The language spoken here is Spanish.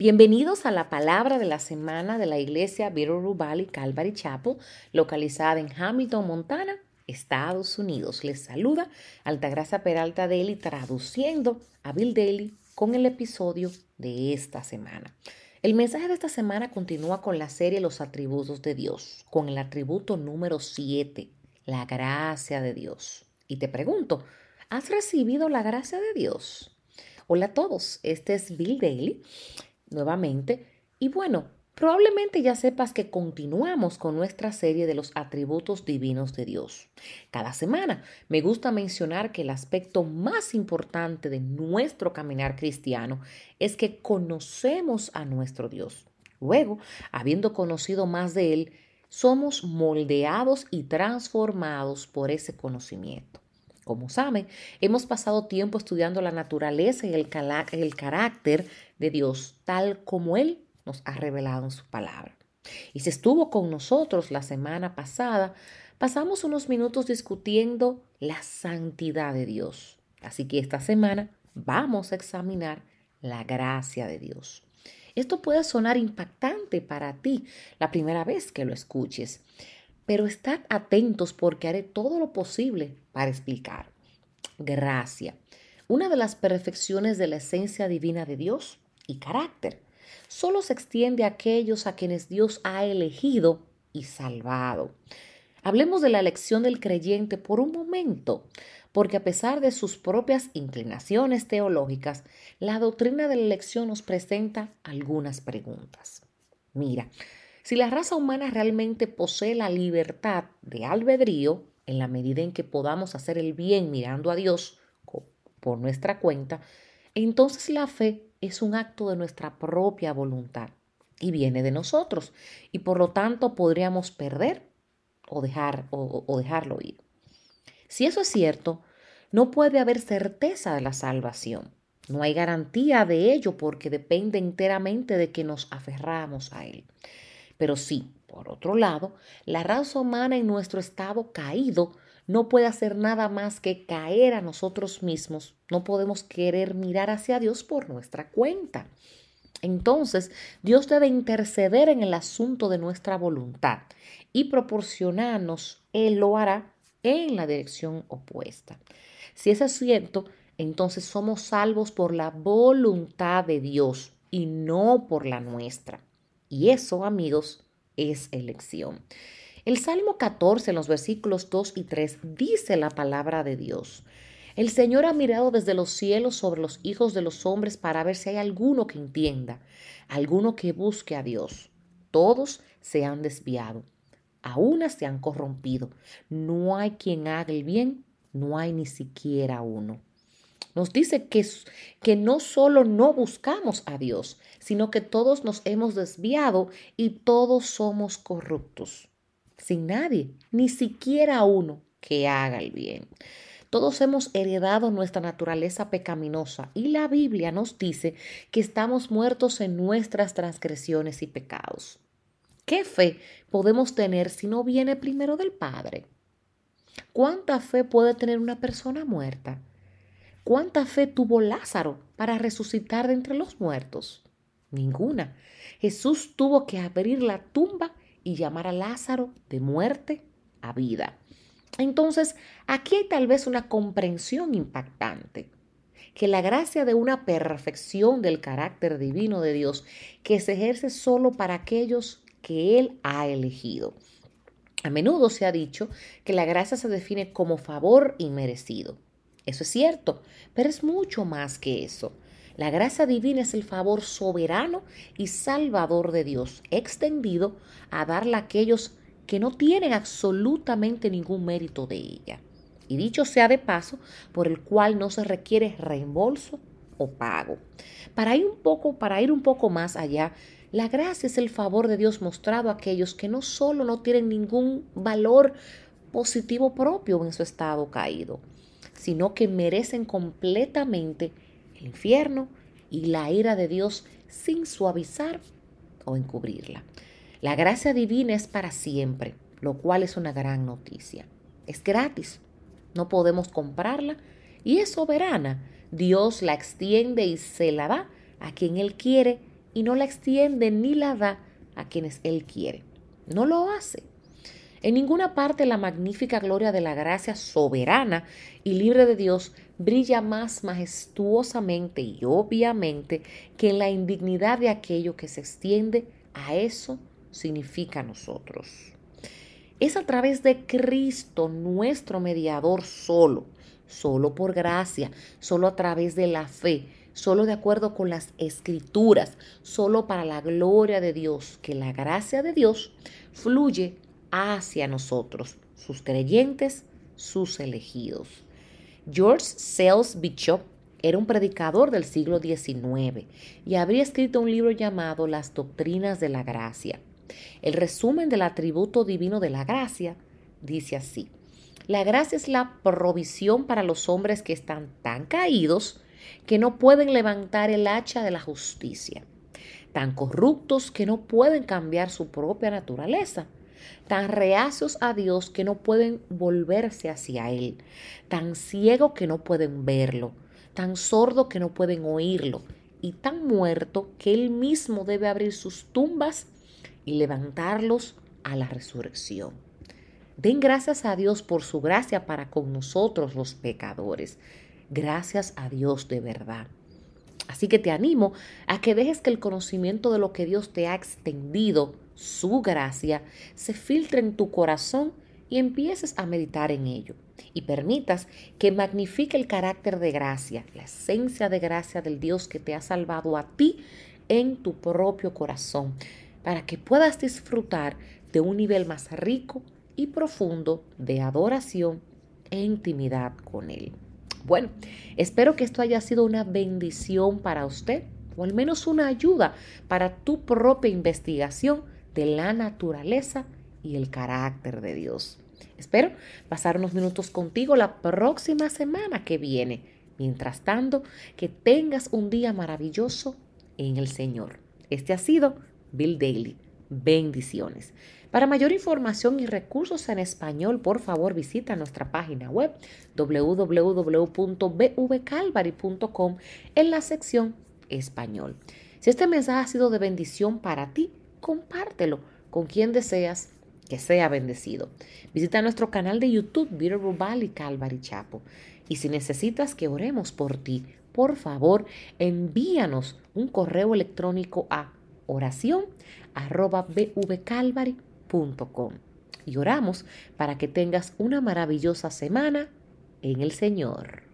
Bienvenidos a la palabra de la semana de la iglesia Bitterroot Valley Calvary Chapel, localizada en Hamilton, Montana, Estados Unidos. Les saluda Altagracia Peralta Daly traduciendo a Bill Daly con el episodio de esta semana. El mensaje de esta semana continúa con la serie Los atributos de Dios, con el atributo número 7, la gracia de Dios. Y te pregunto, ¿has recibido la gracia de Dios? Hola a todos, este es Bill Daly nuevamente. Y bueno, probablemente ya sepas que continuamos con nuestra serie de los atributos divinos de Dios. Cada semana me gusta mencionar que el aspecto más importante de nuestro caminar cristiano es que conocemos a nuestro Dios. Luego, habiendo conocido más de Él, somos moldeados y transformados por ese conocimiento. Como saben, hemos pasado tiempo estudiando la naturaleza y el, el carácter de Dios tal como Él nos ha revelado en su palabra. Y si estuvo con nosotros la semana pasada, pasamos unos minutos discutiendo la santidad de Dios. Así que esta semana vamos a examinar la gracia de Dios. Esto puede sonar impactante para ti la primera vez que lo escuches, pero estad atentos porque haré todo lo posible para explicar. Gracia, una de las perfecciones de la esencia divina de Dios y carácter, solo se extiende a aquellos a quienes Dios ha elegido y salvado. Hablemos de la elección del creyente por un momento, porque a pesar de sus propias inclinaciones teológicas, la doctrina de la elección nos presenta algunas preguntas. Mira, si la raza humana realmente posee la libertad de albedrío, en la medida en que podamos hacer el bien mirando a Dios por nuestra cuenta, entonces la fe es un acto de nuestra propia voluntad y viene de nosotros y por lo tanto podríamos perder o, dejar, o, o dejarlo ir. Si eso es cierto, no puede haber certeza de la salvación. No hay garantía de ello porque depende enteramente de que nos aferramos a Él. Pero sí, por otro lado, la raza humana en nuestro estado caído no puede hacer nada más que caer a nosotros mismos. No podemos querer mirar hacia Dios por nuestra cuenta. Entonces, Dios debe interceder en el asunto de nuestra voluntad y proporcionarnos, Él lo hará en la dirección opuesta. Si es cierto, entonces somos salvos por la voluntad de Dios y no por la nuestra. Y eso, amigos, es elección. El Salmo 14, en los versículos 2 y 3, dice la palabra de Dios. El Señor ha mirado desde los cielos sobre los hijos de los hombres para ver si hay alguno que entienda, alguno que busque a Dios. Todos se han desviado, a unas se han corrompido. No hay quien haga el bien, no hay ni siquiera uno. Nos dice que, que no solo no buscamos a Dios, sino que todos nos hemos desviado y todos somos corruptos. Sin nadie, ni siquiera uno que haga el bien. Todos hemos heredado nuestra naturaleza pecaminosa y la Biblia nos dice que estamos muertos en nuestras transgresiones y pecados. ¿Qué fe podemos tener si no viene primero del Padre? ¿Cuánta fe puede tener una persona muerta? ¿Cuánta fe tuvo Lázaro para resucitar de entre los muertos? Ninguna. Jesús tuvo que abrir la tumba y llamar a Lázaro de muerte a vida. Entonces, aquí hay tal vez una comprensión impactante, que la gracia de una perfección del carácter divino de Dios que se ejerce solo para aquellos que Él ha elegido. A menudo se ha dicho que la gracia se define como favor inmerecido. Eso es cierto, pero es mucho más que eso. La gracia divina es el favor soberano y salvador de Dios, extendido a darle a aquellos que no tienen absolutamente ningún mérito de ella. Y dicho sea de paso, por el cual no se requiere reembolso o pago. Para ir un poco, para ir un poco más allá, la gracia es el favor de Dios mostrado a aquellos que no solo no tienen ningún valor positivo propio en su estado caído, sino que merecen completamente el infierno y la ira de Dios sin suavizar o encubrirla. La gracia divina es para siempre, lo cual es una gran noticia. Es gratis, no podemos comprarla y es soberana. Dios la extiende y se la da a quien Él quiere y no la extiende ni la da a quienes Él quiere. No lo hace. En ninguna parte la magnífica gloria de la gracia soberana y libre de Dios brilla más majestuosamente y obviamente que en la indignidad de aquello que se extiende a eso significa nosotros. Es a través de Cristo, nuestro mediador solo, solo por gracia, solo a través de la fe, solo de acuerdo con las escrituras, solo para la gloria de Dios, que la gracia de Dios fluye hacia nosotros, sus creyentes, sus elegidos. George Sales Bishop era un predicador del siglo XIX y habría escrito un libro llamado Las Doctrinas de la Gracia. El resumen del atributo divino de la gracia dice así. La gracia es la provisión para los hombres que están tan caídos que no pueden levantar el hacha de la justicia, tan corruptos que no pueden cambiar su propia naturaleza tan reacios a Dios que no pueden volverse hacia Él, tan ciego que no pueden verlo, tan sordo que no pueden oírlo, y tan muerto que Él mismo debe abrir sus tumbas y levantarlos a la resurrección. Den gracias a Dios por su gracia para con nosotros los pecadores. Gracias a Dios de verdad. Así que te animo a que dejes que el conocimiento de lo que Dios te ha extendido su gracia, se filtre en tu corazón y empieces a meditar en ello. Y permitas que magnifique el carácter de gracia, la esencia de gracia del Dios que te ha salvado a ti en tu propio corazón, para que puedas disfrutar de un nivel más rico y profundo de adoración e intimidad con Él. Bueno, espero que esto haya sido una bendición para usted o al menos una ayuda para tu propia investigación de la naturaleza y el carácter de Dios. Espero pasar unos minutos contigo la próxima semana que viene. Mientras tanto, que tengas un día maravilloso en el Señor. Este ha sido Bill Daily. Bendiciones. Para mayor información y recursos en español, por favor visita nuestra página web www.bvcalvary.com en la sección español. Si este mensaje ha sido de bendición para ti, compártelo con quien deseas que sea bendecido. Visita nuestro canal de YouTube, Beautiful Valley Calvary Chapo. Y si necesitas que oremos por ti, por favor, envíanos un correo electrónico a oración Y oramos para que tengas una maravillosa semana en el Señor.